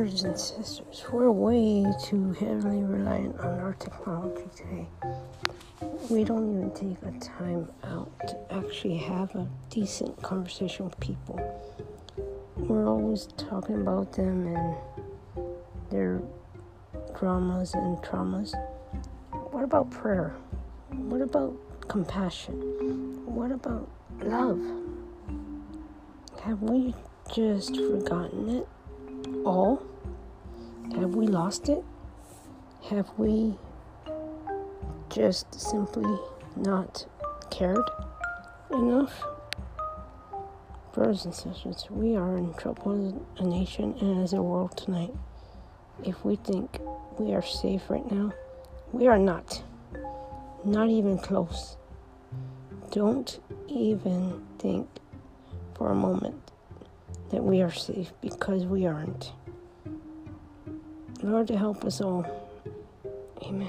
brothers and sisters, we're way too heavily reliant on our technology today. We don't even take a time out to actually have a decent conversation with people. We're always talking about them and their dramas and traumas. What about prayer? What about compassion? What about love? Have we just forgotten it all? Have we lost it? Have we just simply not cared enough? Brothers and sisters, we are in trouble as a nation and as a world tonight. If we think we are safe right now, we are not. Not even close. Don't even think for a moment that we are safe because we aren't. Lord, to help us all. Amen.